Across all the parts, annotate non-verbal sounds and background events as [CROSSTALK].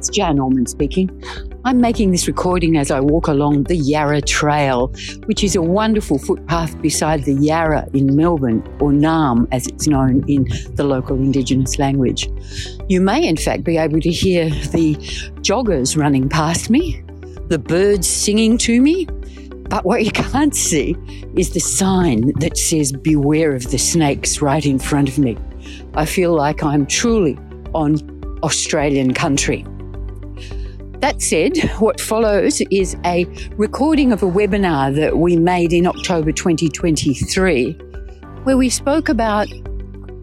it's Jan Orman speaking. I'm making this recording as I walk along the Yarra Trail, which is a wonderful footpath beside the Yarra in Melbourne, or Naarm as it's known in the local Indigenous language. You may, in fact, be able to hear the joggers running past me, the birds singing to me, but what you can't see is the sign that says, Beware of the snakes right in front of me. I feel like I'm truly on Australian country. That said, what follows is a recording of a webinar that we made in October 2023, where we spoke about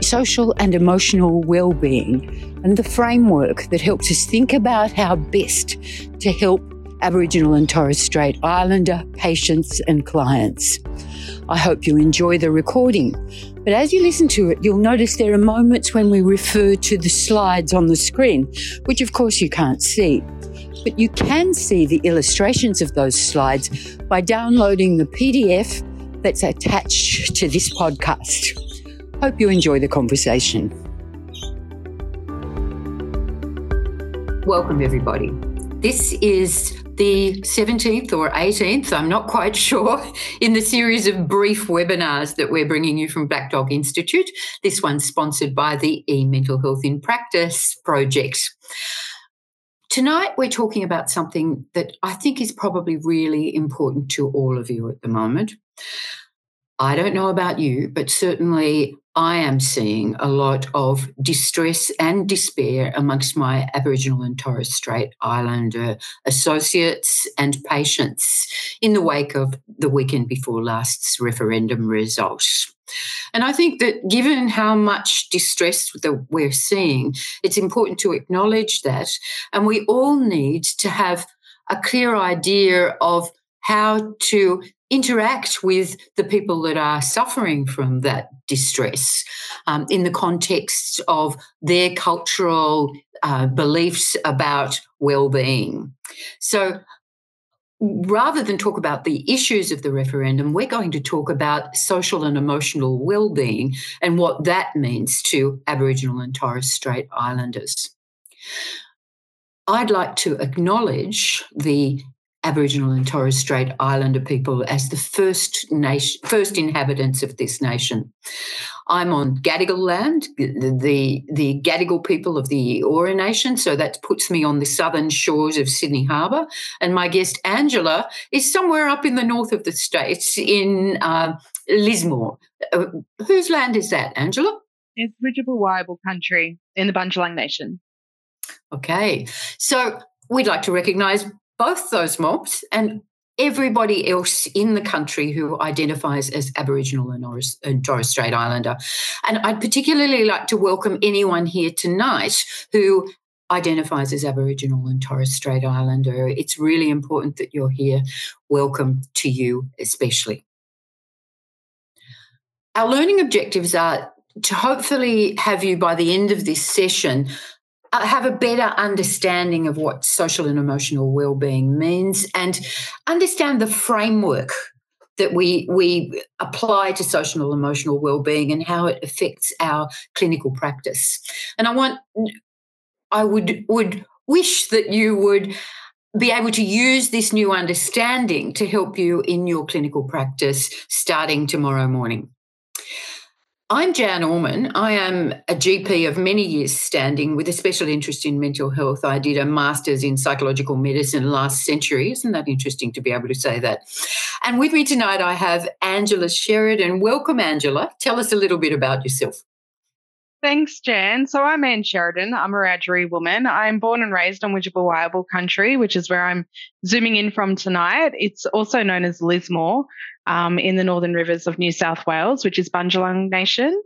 social and emotional well-being and the framework that helps us think about how best to help Aboriginal and Torres Strait Islander patients and clients. I hope you enjoy the recording. But as you listen to it, you'll notice there are moments when we refer to the slides on the screen, which of course you can't see. But you can see the illustrations of those slides by downloading the PDF that's attached to this podcast. Hope you enjoy the conversation. Welcome, everybody. This is the 17th or 18th, I'm not quite [LAUGHS] sure, in the series of brief webinars that we're bringing you from Black Dog Institute. This one's sponsored by the e Mental Health in Practice project. Tonight, we're talking about something that I think is probably really important to all of you at the moment. I don't know about you, but certainly I am seeing a lot of distress and despair amongst my Aboriginal and Torres Strait Islander associates and patients in the wake of the weekend before last's referendum result. And I think that given how much distress that we're seeing, it's important to acknowledge that. And we all need to have a clear idea of how to interact with the people that are suffering from that distress um, in the context of their cultural uh, beliefs about well-being. So rather than talk about the issues of the referendum, we're going to talk about social and emotional well-being and what that means to Aboriginal and Torres Strait Islanders. I'd like to acknowledge the Aboriginal and Torres Strait Islander people as the first nation, first inhabitants of this nation. I'm on Gadigal land, the, the Gadigal people of the Eora Nation, so that puts me on the southern shores of Sydney Harbour. And my guest Angela is somewhere up in the north of the states in uh, Lismore. Uh, whose land is that, Angela? It's Widjabul country in the Bundjalung Nation. Okay, so we'd like to recognise both those mobs and everybody else in the country who identifies as Aboriginal and Torres Strait Islander. And I'd particularly like to welcome anyone here tonight who identifies as Aboriginal and Torres Strait Islander. It's really important that you're here. Welcome to you, especially. Our learning objectives are to hopefully have you by the end of this session Uh, have a better understanding of what social and emotional well-being means and understand the framework that we we apply to social and emotional well-being and how it affects our clinical practice. And i want i would would wish that you would be able to use this new understanding to help you in your clinical practice starting tomorrow morning I'm Jan Orman. I am a GP of many years standing with a special interest in mental health. I did a master's in psychological medicine last century. Isn't that interesting to be able to say that? And with me tonight, I have Angela Sheridan. Welcome, Angela. Tell us a little bit about yourself. Thanks, Jan. So I'm Anne Sheridan. I'm a Wiradjuri woman. I'm born and raised on Widjabul country, which is where I'm zooming in from tonight. It's also known as Lismore um, in the Northern Rivers of New South Wales, which is Bundjalung Nation.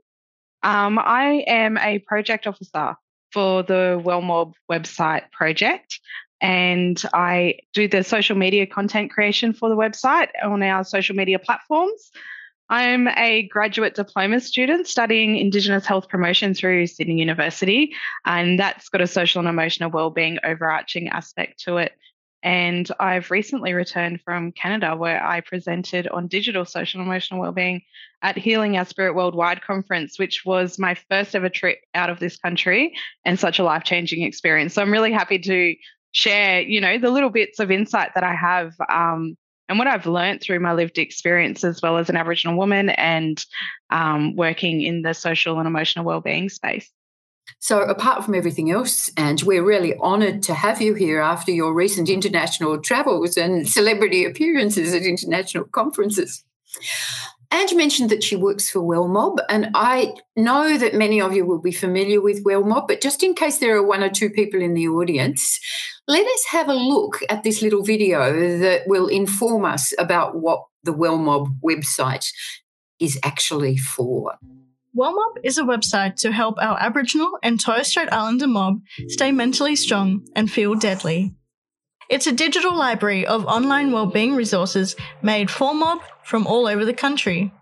Um, I am a project officer for the WellMob website project, and I do the social media content creation for the website on our social media platforms. I'm a graduate diploma student studying Indigenous health promotion through Sydney University, and that's got a social and emotional wellbeing overarching aspect to it And I've recently returned from Canada where I presented on digital social and emotional well-being at Healing Our Spirit Worldwide conference, which was my first ever trip out of this country and such a life-changing experience. So I'm really happy to share, you know, the little bits of insight that I have um, and what I've learned through my lived experience as well as an Aboriginal woman and um, working in the social and emotional well-being space. So, apart from everything else, and we're really honoured to have you here after your recent international travels and celebrity appearances at international conferences. Ange mentioned that she works for WellMob, and I know that many of you will be familiar with WellMob, but just in case there are one or two people in the audience, let us have a look at this little video that will inform us about what the WellMob website is actually for. WellMob is a website to help our Aboriginal and Torres Strait Islander mob stay mentally strong and feel deadly. It's a digital library of online wellbeing resources made for mob from all over the country.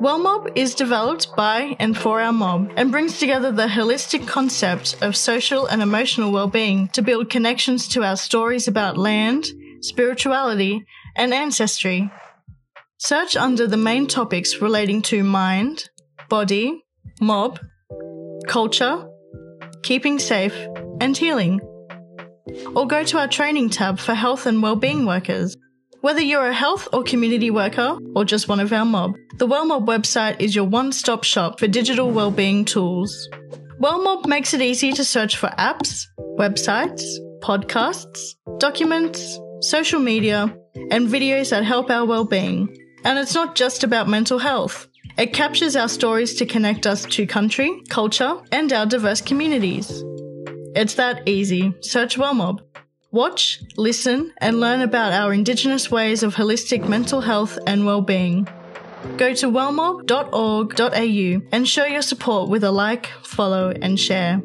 WellMob is developed by and for our mob and brings together the holistic concept of social and emotional well-being to build connections to our stories about land, spirituality, and ancestry. Search under the main topics relating to mind, body, mob, culture, keeping safe, and healing. Or go to our training tab for health and wellbeing workers. Whether you're a health or community worker or just one of our mob, the WellMob website is your one-stop shop for digital wellbeing tools. WellMob makes it easy to search for apps, websites, podcasts, documents, social media, and videos that help our well-being. And it's not just about mental health. It captures our stories to connect us to country, culture, and our diverse communities. It's that easy. Search WellMob. Watch, listen, and learn about our Indigenous ways of holistic mental health and well-being. Go to wellmob.org.au and show your support with a like, follow, and share.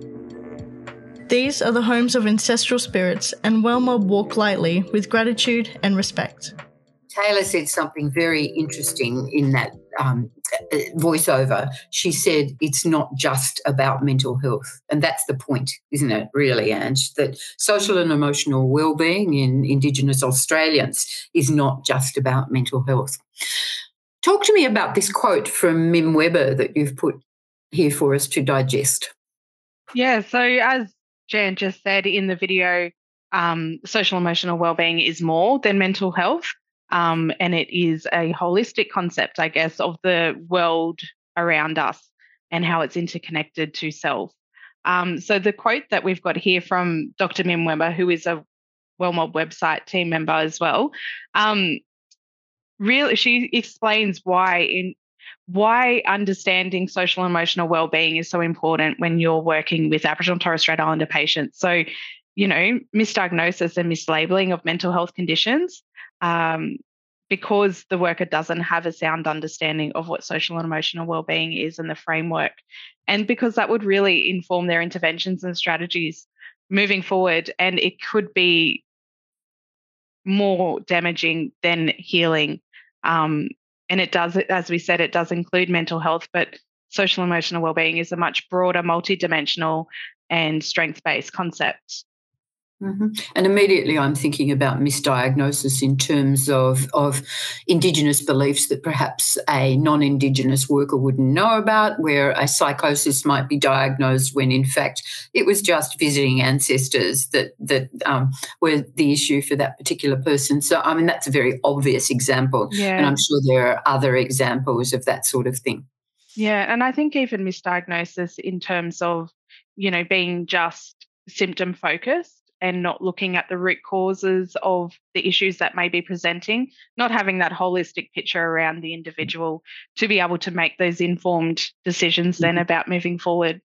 These are the homes of ancestral spirits, and WellMob walk lightly with gratitude and respect. Taylor said something very interesting in that um, voiceover. She said it's not just about mental health. And that's the point, isn't it, really, Ange? That social and emotional well-being in Indigenous Australians is not just about mental health. Talk to me about this quote from Mim Webber that you've put here for us to digest. Yeah, so as Jan just said in the video, um, social emotional well-being is more than mental health. Um, and it is a holistic concept, I guess, of the world around us and how it's interconnected to self. Um, so the quote that we've got here from Dr. Mim Webber, who is a WellMob website team member as well, um, really she explains why in why understanding social emotional well-being is so important when you're working with Aboriginal and Torres Strait Islander patients. So, you know, misdiagnosis and mislabeling of mental health conditions um, because the worker doesn't have a sound understanding of what social and emotional well-being is and the framework and because that would really inform their interventions and strategies moving forward and it could be more damaging than healing um, and it does as we said it does include mental health but social emotional well-being is a much broader multidimensional and strength-based concept Mm-hmm. And immediately I'm thinking about misdiagnosis in terms of, of Indigenous beliefs that perhaps a non Indigenous worker wouldn't know about, where a psychosis might be diagnosed when in fact it was just visiting ancestors that, that um, were the issue for that particular person. So, I mean, that's a very obvious example. Yeah. And I'm sure there are other examples of that sort of thing. Yeah. And I think even misdiagnosis in terms of, you know, being just symptom focused and not looking at the root causes of the issues that may be presenting, not having that holistic picture around the individual to be able to make those informed decisions then mm-hmm. about moving forward.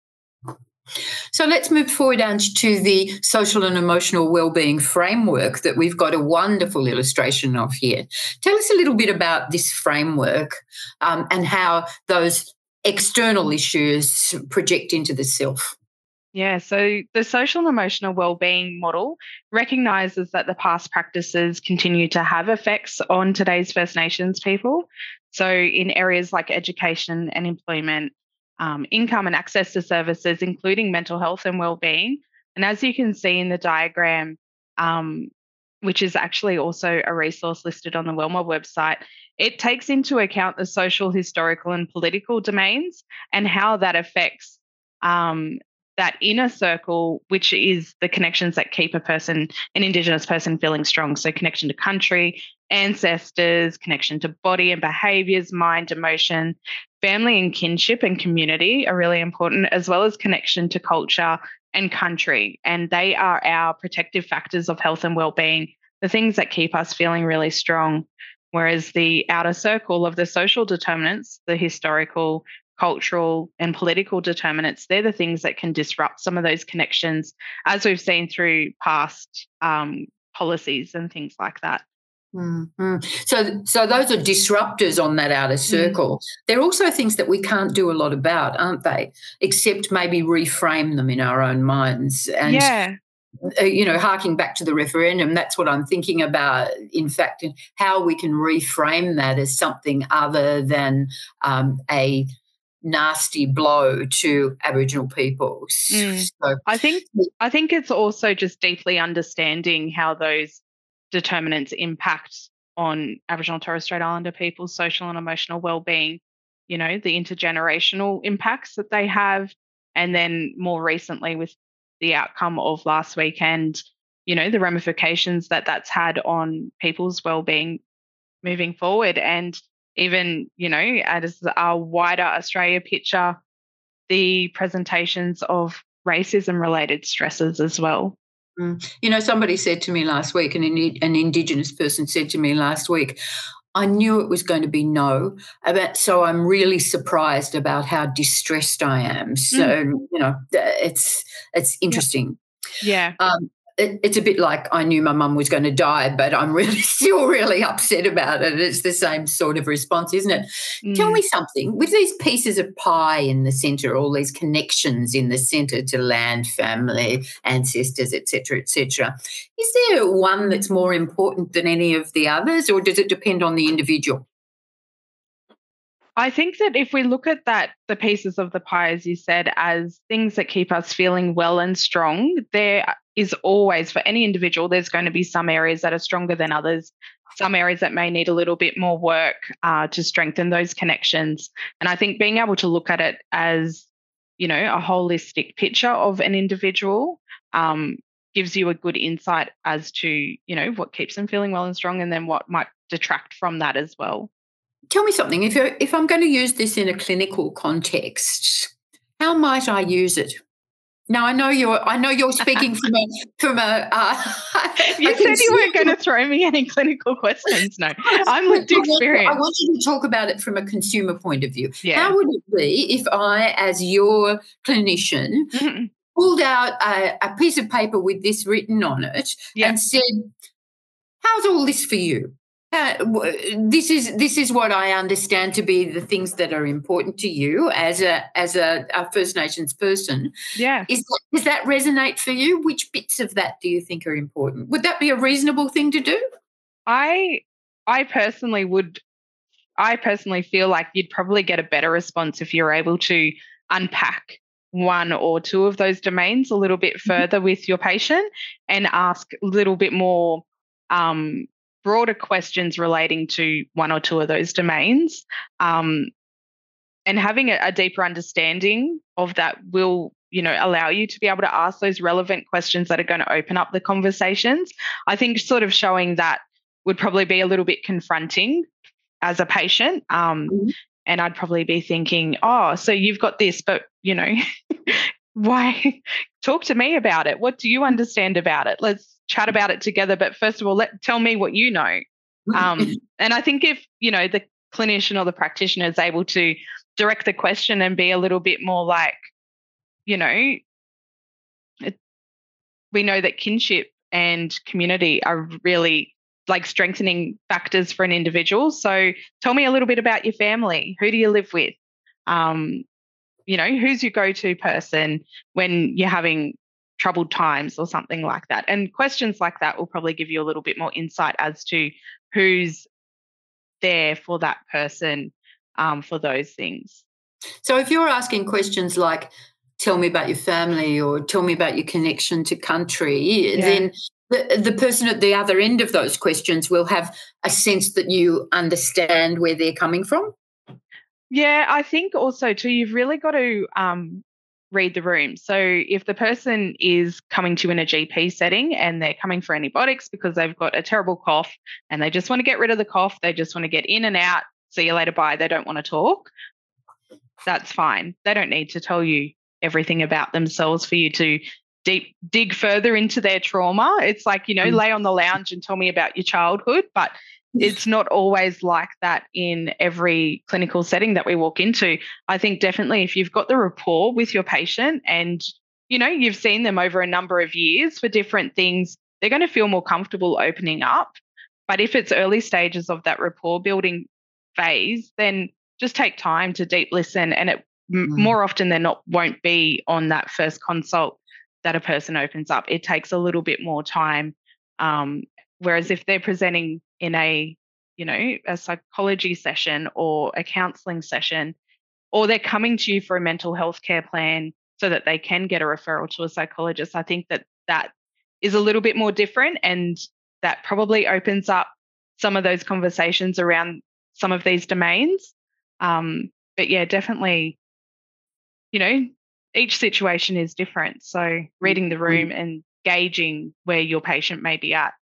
So let's move forward, Ange, to the social and emotional well-being framework that we've got a wonderful illustration of here. Tell us a little bit about this framework um, and how those external issues project into the self. Yeah, so the social and emotional well-being model recognizes that the past practices continue to have effects on today's First Nations people. So in areas like education and employment, um, income and access to services, including mental health and well-being. And as you can see in the diagram, um, which is actually also a resource listed on the WellMob website, it takes into account the social, historical, and political domains and how that affects um, that inner circle, which is the connections that keep a person, an Indigenous person, feeling strong. So, connection to country, ancestors, connection to body and behaviors, mind, emotion, family and kinship and community are really important, as well as connection to culture and country. And they are our protective factors of health and well-being, the things that keep us feeling really strong. Whereas the outer circle of the social determinants, the historical, cultural, and political determinants, they're the things that can disrupt some of those connections, as we've seen through past um, policies and things like that. Mm-hmm. So, so those are disruptors on that outer mm. circle. Mm. They're also things that we can't do a lot about, aren't they? Except maybe reframe them in our own minds. And yeah. Uh, you know, harking back to the referendum, that's what I'm thinking about. In fact, how we can reframe that as something other than um, a nasty blow to Aboriginal people. Mm. So, I think I think it's also just deeply understanding how those determinants impact on Aboriginal and Torres Strait Islander people's social and emotional well-being. You know, the intergenerational impacts that they have, and then more recently with the outcome of last weekend, you know, the ramifications that that's had on people's well-being moving forward, and even you know, as a wider Australia picture, the presentations of racism-related stresses as well. Mm. You know, somebody said to me last week, and an Indigenous person said to me last week, I knew it was going to be no. About, so I'm really surprised about how distressed I am. So mm. you know, it's it's interesting. Yeah. Um, it, it's a bit like I knew my mum was going to die, but I'm really [LAUGHS] still really upset about it. It's the same sort of response, isn't it? Mm. Tell me something with these pieces of pie in the centre, all these connections in the centre to land, family, ancestors, etc., etc. Is there one that's more important than any of the others, or does it depend on the individual? I think that if we look at that, the pieces of the pie, as you said, as things that keep us feeling well and strong, there is always, for any individual, there's going to be some areas that are stronger than others, some areas that may need a little bit more work uh, to strengthen those connections. And I think being able to look at it as, you know, a holistic picture of an individual um, gives you a good insight as to, you know, what keeps them feeling well and strong and then what might detract from that as well tell me something. If if I'm going to use this in a clinical context, how might I use it? Now I know you're. I know you're speaking from a from a. Uh, [LAUGHS] you said you weren't going to throw me any clinical questions. No, [LAUGHS] I'm lived experience. I want you to talk about it from a consumer point of view. Yeah. How would it be if I, as your clinician, mm-hmm. pulled out a, a, piece of paper with this written on it yeah. and said, "How's all this for you?" Uh, this is this is what I understand to be the things that are important to you as a as a, a First Nations person. Yeah, is that, does that resonate for you? Which bits of that do you think are important? Would that be a reasonable thing to do? I I personally would. I personally feel like you'd probably get a better response if you're able to unpack one or two of those domains a little bit mm-hmm. further mm-hmm. with your patient and ask a little bit more um, broader questions relating to one or two of those domains. Um, and having a, a deeper understanding of that will you know allow you to be able to ask those relevant questions that are going to open up the conversations i think sort of showing that would probably be a little bit confronting as a patient um, mm-hmm. and i'd probably be thinking oh so you've got this but you know [LAUGHS] why talk to me about it what do you understand about it let's chat about it together. But first of all, let tell me what you know. Um, [LAUGHS] and I think if you know the clinician or the practitioner is able to direct the question and be a little bit more like, you know, it, we know that kinship and community are really like strengthening factors for an individual. So tell me a little bit about your family. Who do you live with? Um, you know, who's your go-to person when you're having troubled times or something like that. And questions like that will probably give you a little bit more insight as to who's there for that person um, for those things. So if you're asking questions like, tell me about your family or tell me about your connection to country, yeah. then the, the person at the other end of those questions will have a sense that you understand where they're coming from. Yeah, I think also too, you've really got to um, read the room. So if the person is coming to in a GP setting and they're coming for antibiotics because they've got a terrible cough and they just want to get rid of the cough, they just want to get in and out, see you later, bye, they don't want to talk, that's fine. They don't need to tell you everything about themselves for you to deep dig further into their trauma. It's like, you know, mm. lay on the lounge and tell me about your childhood, but it's not always like that in every clinical setting that we walk into. I think definitely if you've got the rapport with your patient and you know you've seen them over a number of years for different things, they're going to feel more comfortable opening up. But if it's early stages of that rapport building phase, then just take time to deep listen and it mm. more often than not won't be on that first consult that a person opens up. It takes a little bit more time. Um, whereas if they're presenting in a you know a psychology session or a counseling session or they're coming to you for a mental health care plan so that they can get a referral to a psychologist i think that that is a little bit more different and that probably opens up some of those conversations around some of these domains um, but yeah definitely you know each situation is different so reading the mm-hmm. room and gauging where your patient may be at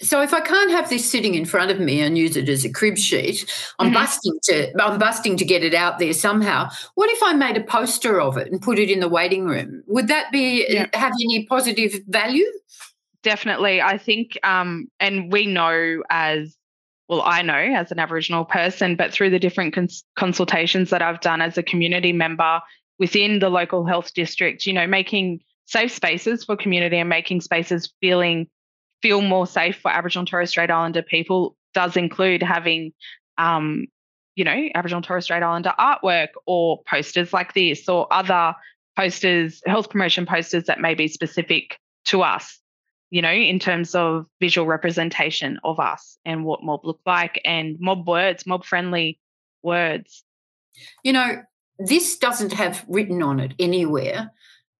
so if I can't have this sitting in front of me and use it as a crib sheet, I'm mm-hmm. busting to I'm busting to get it out there somehow. What if I made a poster of it and put it in the waiting room? Would that be yeah. have any positive value? Definitely, I think, um, and we know as well. I know as an Aboriginal person, but through the different cons- consultations that I've done as a community member within the local health district, you know, making safe spaces for community and making spaces feeling feel more safe for Aboriginal and Torres Strait Islander people does include having, um, you know, Aboriginal and Torres Strait Islander artwork or posters like this or other posters, health promotion posters that may be specific to us, you know, in terms of visual representation of us and what mob look like and mob words, mob friendly words. You know, this doesn't have written on it anywhere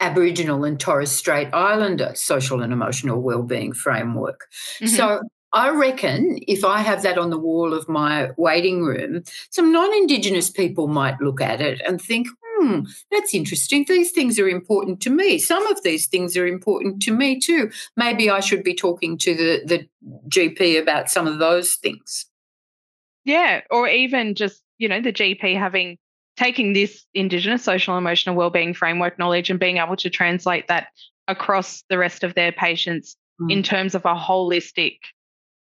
Aboriginal and Torres Strait Islander social and emotional well-being framework. Mm-hmm. So I reckon if I have that on the wall of my waiting room, some non-Indigenous people might look at it and think, hmm, that's interesting. These things are important to me. Some of these things are important to me too. Maybe I should be talking to the, the GP about some of those things. Yeah, or even just, you know, the GP having taking this Indigenous social and emotional wellbeing framework knowledge and being able to translate that across the rest of their patients mm. in terms of a holistic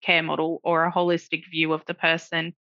care model or a holistic view of the person.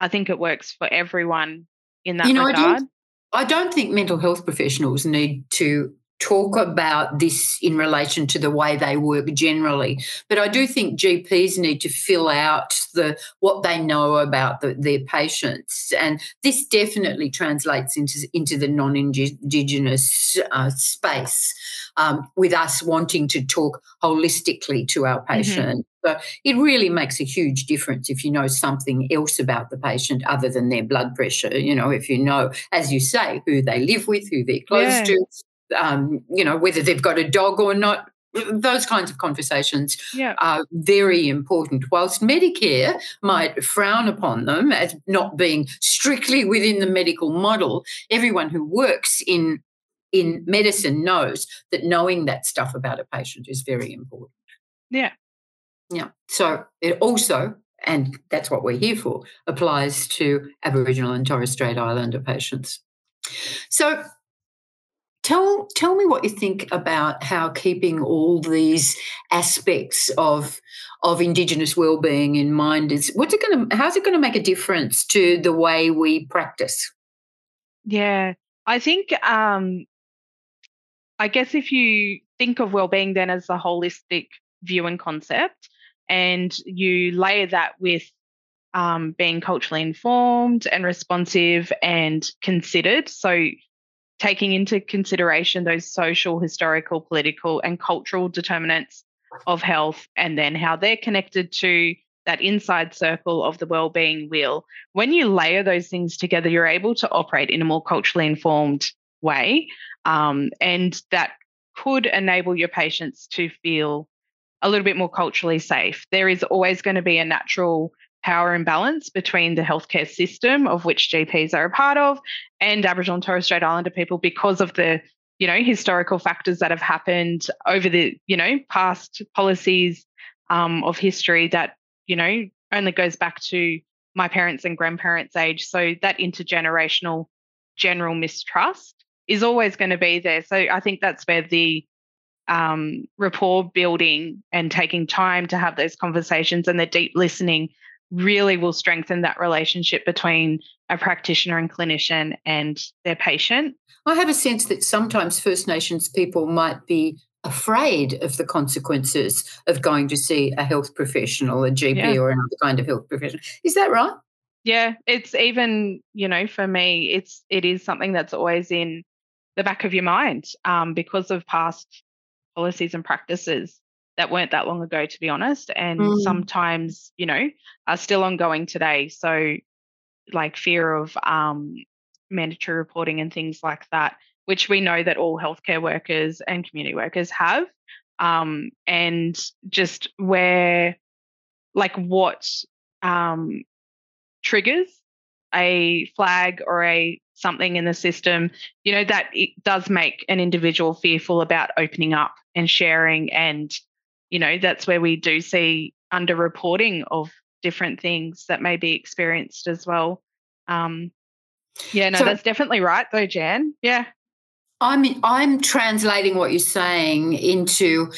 I think it works for everyone in that you know, regard. I don't, I don't think mental health professionals need to talk about this in relation to the way they work generally. But I do think GPs need to fill out the what they know about the, their patients, and this definitely translates into into the non-indigenous uh, space. Um, with us wanting to talk holistically to our mm-hmm. patient. Mm-hmm. So it really makes a huge difference if you know something else about the patient other than their blood pressure. You know, if you know, as you say, who they live with, who they're close yeah. to, um, you know, whether they've got a dog or not. Those kinds of conversations yeah. are very important. Whilst Medicare might frown upon them as not being strictly within the medical model, everyone who works in in medicine knows that knowing that stuff about a patient is very important. Yeah. Yeah. So it also, and that's what we're here for, applies to Aboriginal and Torres Strait Islander patients. So Tell tell me what you think about how keeping all these aspects of of Indigenous well-being in mind is what's it going to how's it going to make a difference to the way we practice? Yeah, I think um, I guess if you think of well-being then as a holistic view and concept, and you layer that with um, being culturally informed and responsive and considered. So taking into consideration those social, historical, political, and cultural determinants of health, and then how they're connected to that inside circle of the well-being wheel. When you layer those things together, you're able to operate in a more culturally informed way. Um, and that could enable your patients to feel a little bit more culturally safe. There is always going to be a natural power imbalance between the healthcare system, of which GPs are a part of, and Aboriginal and Torres Strait Islander people because of the you know historical factors that have happened over the you know past policies um, of history that you know only goes back to my parents and grandparents' age. So that intergenerational general mistrust is always going to be there. So I think that's where the um, rapport building and taking time to have those conversations and the deep listening really will strengthen that relationship between a practitioner and clinician and their patient. I have a sense that sometimes First Nations people might be afraid of the consequences of going to see a health professional, a GP yeah. or another kind of health professional. Is that right? Yeah, it's even, you know, for me, it's it is something that's always in the back of your mind um, because of past policies and practices that weren't that long ago, to be honest, and mm. sometimes, you know, are still ongoing today. So, like fear of um, mandatory reporting and things like that, which we know that all healthcare workers and community workers have, um, and just where, like, what um, triggers a flag or a something in the system, you know, that it does make an individual fearful about opening up and sharing. And, you know, that's where we do see underreporting of different things that may be experienced as well. Um, yeah, no, so, that's definitely right though, Jan. Yeah. I'm I'm translating what you're saying into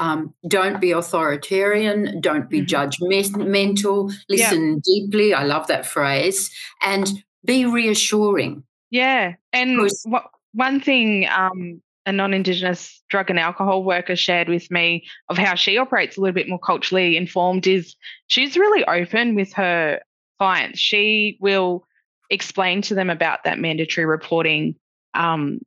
um, don't be authoritarian, don't be mm-hmm. judgmental, listen yeah. deeply. I love that phrase. And be reassuring. Yeah. And what, one thing um, a non Indigenous drug and alcohol worker shared with me of how she operates a little bit more culturally informed is she's really open with her clients. She will explain to them about that mandatory reporting um,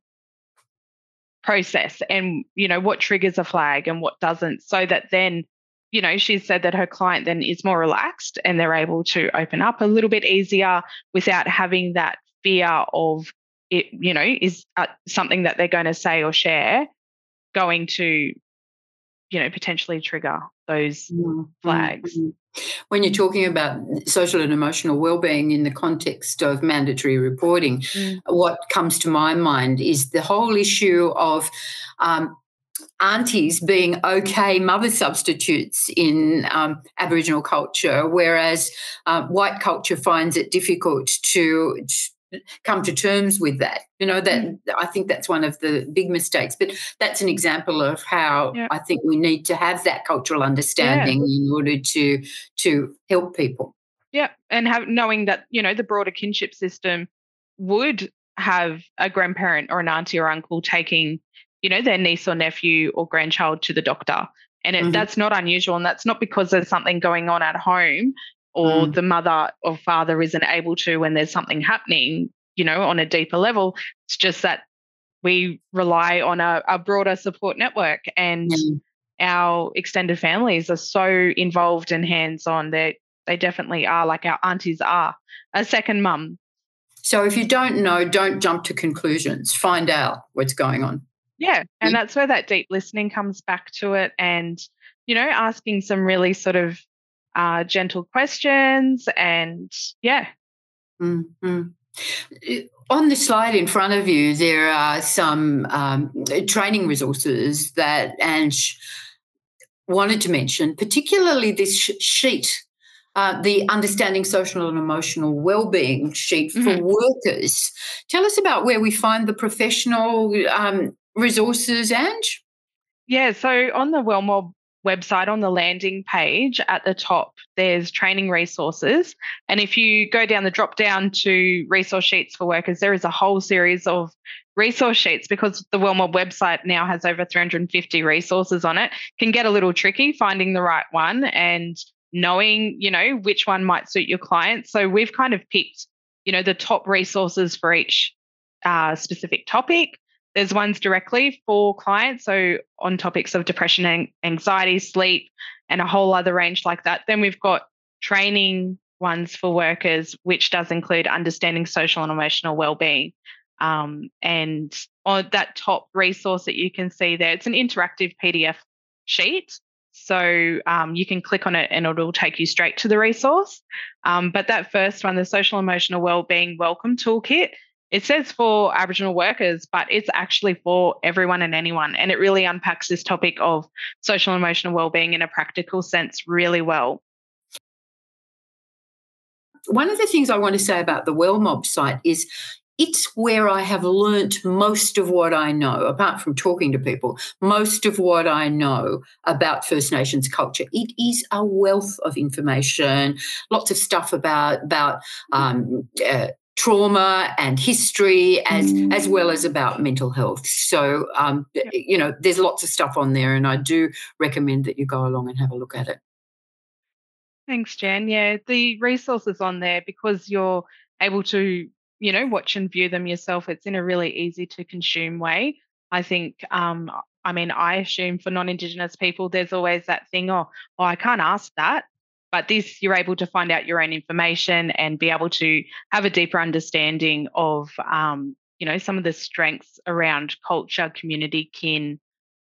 process and you know what triggers a flag and what doesn't so that then you know she said that her client then is more relaxed and they're able to open up a little bit easier without having that fear of it you know is uh, something that they're going to say or share going to you know potentially trigger those mm-hmm. flags mm-hmm. when you're talking about social and emotional well-being in the context of mandatory reporting mm. what comes to my mind is the whole issue of um, aunties being okay mother substitutes in um, Aboriginal culture, whereas uh, white culture finds it difficult to come to terms with that. You know that mm. I think that's one of the big mistakes. But that's an example of how yeah. I think we need to have that cultural understanding yeah. in order to to help people. Yeah, and have knowing that you know the broader kinship system would have a grandparent or an auntie or uncle taking you know, their niece or nephew or grandchild to the doctor. And it, mm-hmm. that's not unusual. And that's not because there's something going on at home or mm. the mother or father isn't able to when there's something happening, you know, on a deeper level. It's just that we rely on a, a broader support network and mm. our extended families are so involved and hands on. They they definitely are like our aunties are a second mum. So if you don't know, don't jump to conclusions. Find out what's going on. Yeah. And that's where that deep listening comes back to it and, you know, asking some really sort of uh, gentle questions and yeah. Mm-hmm. On the slide in front of you, there are some um, training resources that Ange wanted to mention, particularly this sheet uh, the understanding social and emotional well-being sheet for mm-hmm. workers. Tell us about where we find the professional um, resources, Ange? Yeah, so on the Wellmob website, on the landing page at the top, there's training resources. And if you go down the drop down to resource sheets for workers, there is a whole series of resource sheets because the Wellmob website now has over 350 resources on it. Can get a little tricky finding the right one and knowing, you know, which one might suit your clients. So we've kind of picked, you know, the top resources for each uh, specific topic. There's ones directly for clients, so on topics of depression and anxiety, sleep, and a whole other range like that. Then we've got training ones for workers, which does include understanding social and emotional well-being, um, and on that top resource that you can see there. It's an interactive PDF sheet. So um, you can click on it and it'll take you straight to the resource. Um, but that first one, the social emotional wellbeing welcome toolkit, it says for Aboriginal workers, but it's actually for everyone and anyone. And it really unpacks this topic of social and emotional wellbeing in a practical sense really well. One of the things I want to say about the WellMob site is it's where I have learnt most of what I know, apart from talking to people, most of what I know about First Nations culture. It is a wealth of information, lots of stuff about about um, uh, trauma and history, as mm. as well as about mental health. So, um, you know, there's lots of stuff on there, and I do recommend that you go along and have a look at it. Thanks, jan Yeah, the resources on there because you're able to you know, watch and view them yourself. It's in a really easy to consume way. I think, um, I mean, I assume for non Indigenous people, there's always that thing, oh, oh, I can't ask that. But this, you're able to find out your own information and be able to have a deeper understanding of, um, you know, some of the strengths around culture, community, kin,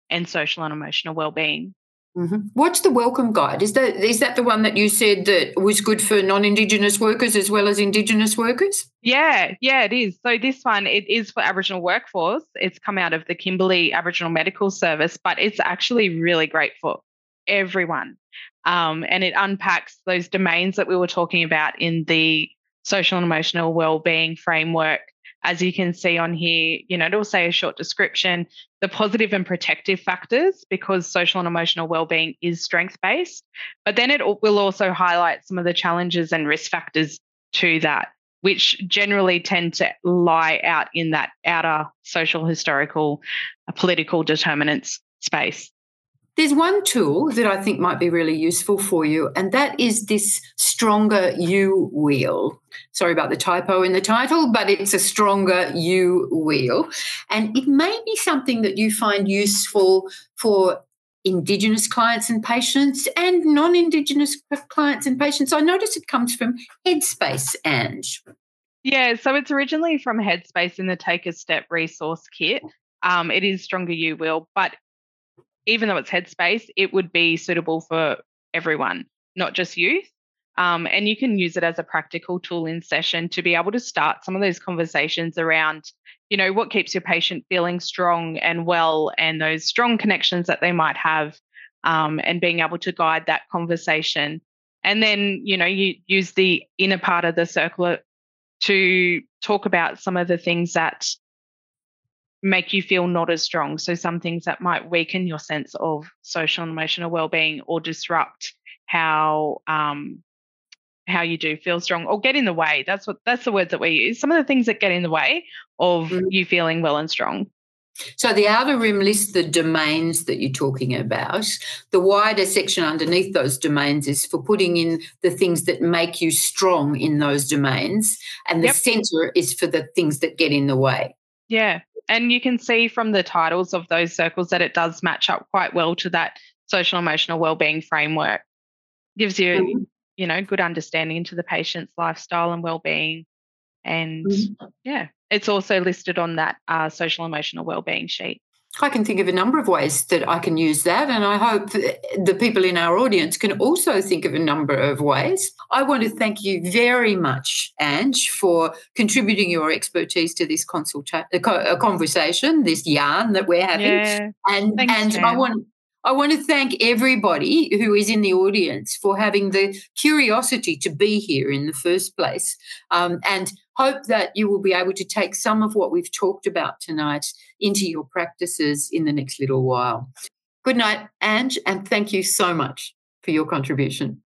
and social and emotional well-being. Mm-hmm. What's the welcome guide? Is that is that the one that you said that was good for non-Indigenous workers as well as Indigenous workers? Yeah, yeah, it is. So this one it is for Aboriginal workforce. It's come out of the Kimberley Aboriginal Medical Service, but it's actually really great for everyone. Um, and it unpacks those domains that we were talking about in the social and emotional well-being framework as you can see on here, you know, it'll say a short description, the positive and protective factors, because social and emotional well-being is strength-based. But then it will also highlight some of the challenges and risk factors to that, which generally tend to lie out in that outer social, historical, uh, political determinants space. There's one tool that I think might be really useful for you, and that is this Stronger You wheel. Sorry about the typo in the title, but it's a Stronger You wheel. And it may be something that you find useful for Indigenous clients and patients and non Indigenous clients and patients. I notice it comes from Headspace, Ange. Yeah, so it's originally from Headspace in the Take a Step resource kit. Um, it is Stronger You Wheel, but even though it's headspace, it would be suitable for everyone, not just youth. Um, and you can use it as a practical tool in session to be able to start some of those conversations around, you know, what keeps your patient feeling strong and well, and those strong connections that they might have, um, and being able to guide that conversation. And then, you know, you use the inner part of the circle to talk about some of the things that make you feel not as strong. So some things that might weaken your sense of social and emotional well-being or disrupt how um, how you do feel strong or get in the way. That's what that's the words that we use. Some of the things that get in the way of mm. you feeling well and strong. So the outer rim lists the domains that you're talking about. The wider section underneath those domains is for putting in the things that make you strong in those domains. And the yep. center is for the things that get in the way. Yeah and you can see from the titles of those circles that it does match up quite well to that social emotional well-being framework gives you mm-hmm. you know good understanding into the patient's lifestyle and well-being and mm-hmm. yeah it's also listed on that uh, social emotional well-being sheet I can think of a number of ways that I can use that, and I hope the people in our audience can also think of a number of ways. I want to thank you very much, Ange, for contributing your expertise to this consulta- uh, a uh, conversation, this yarn that we're having. Yeah. And Thanks, and I want I want to thank everybody who is in the audience for having the curiosity to be here in the first place, um, and hope that you will be able to take some of what we've talked about tonight into your practices in the next little while. Good night, Ange, and thank you so much for your contribution.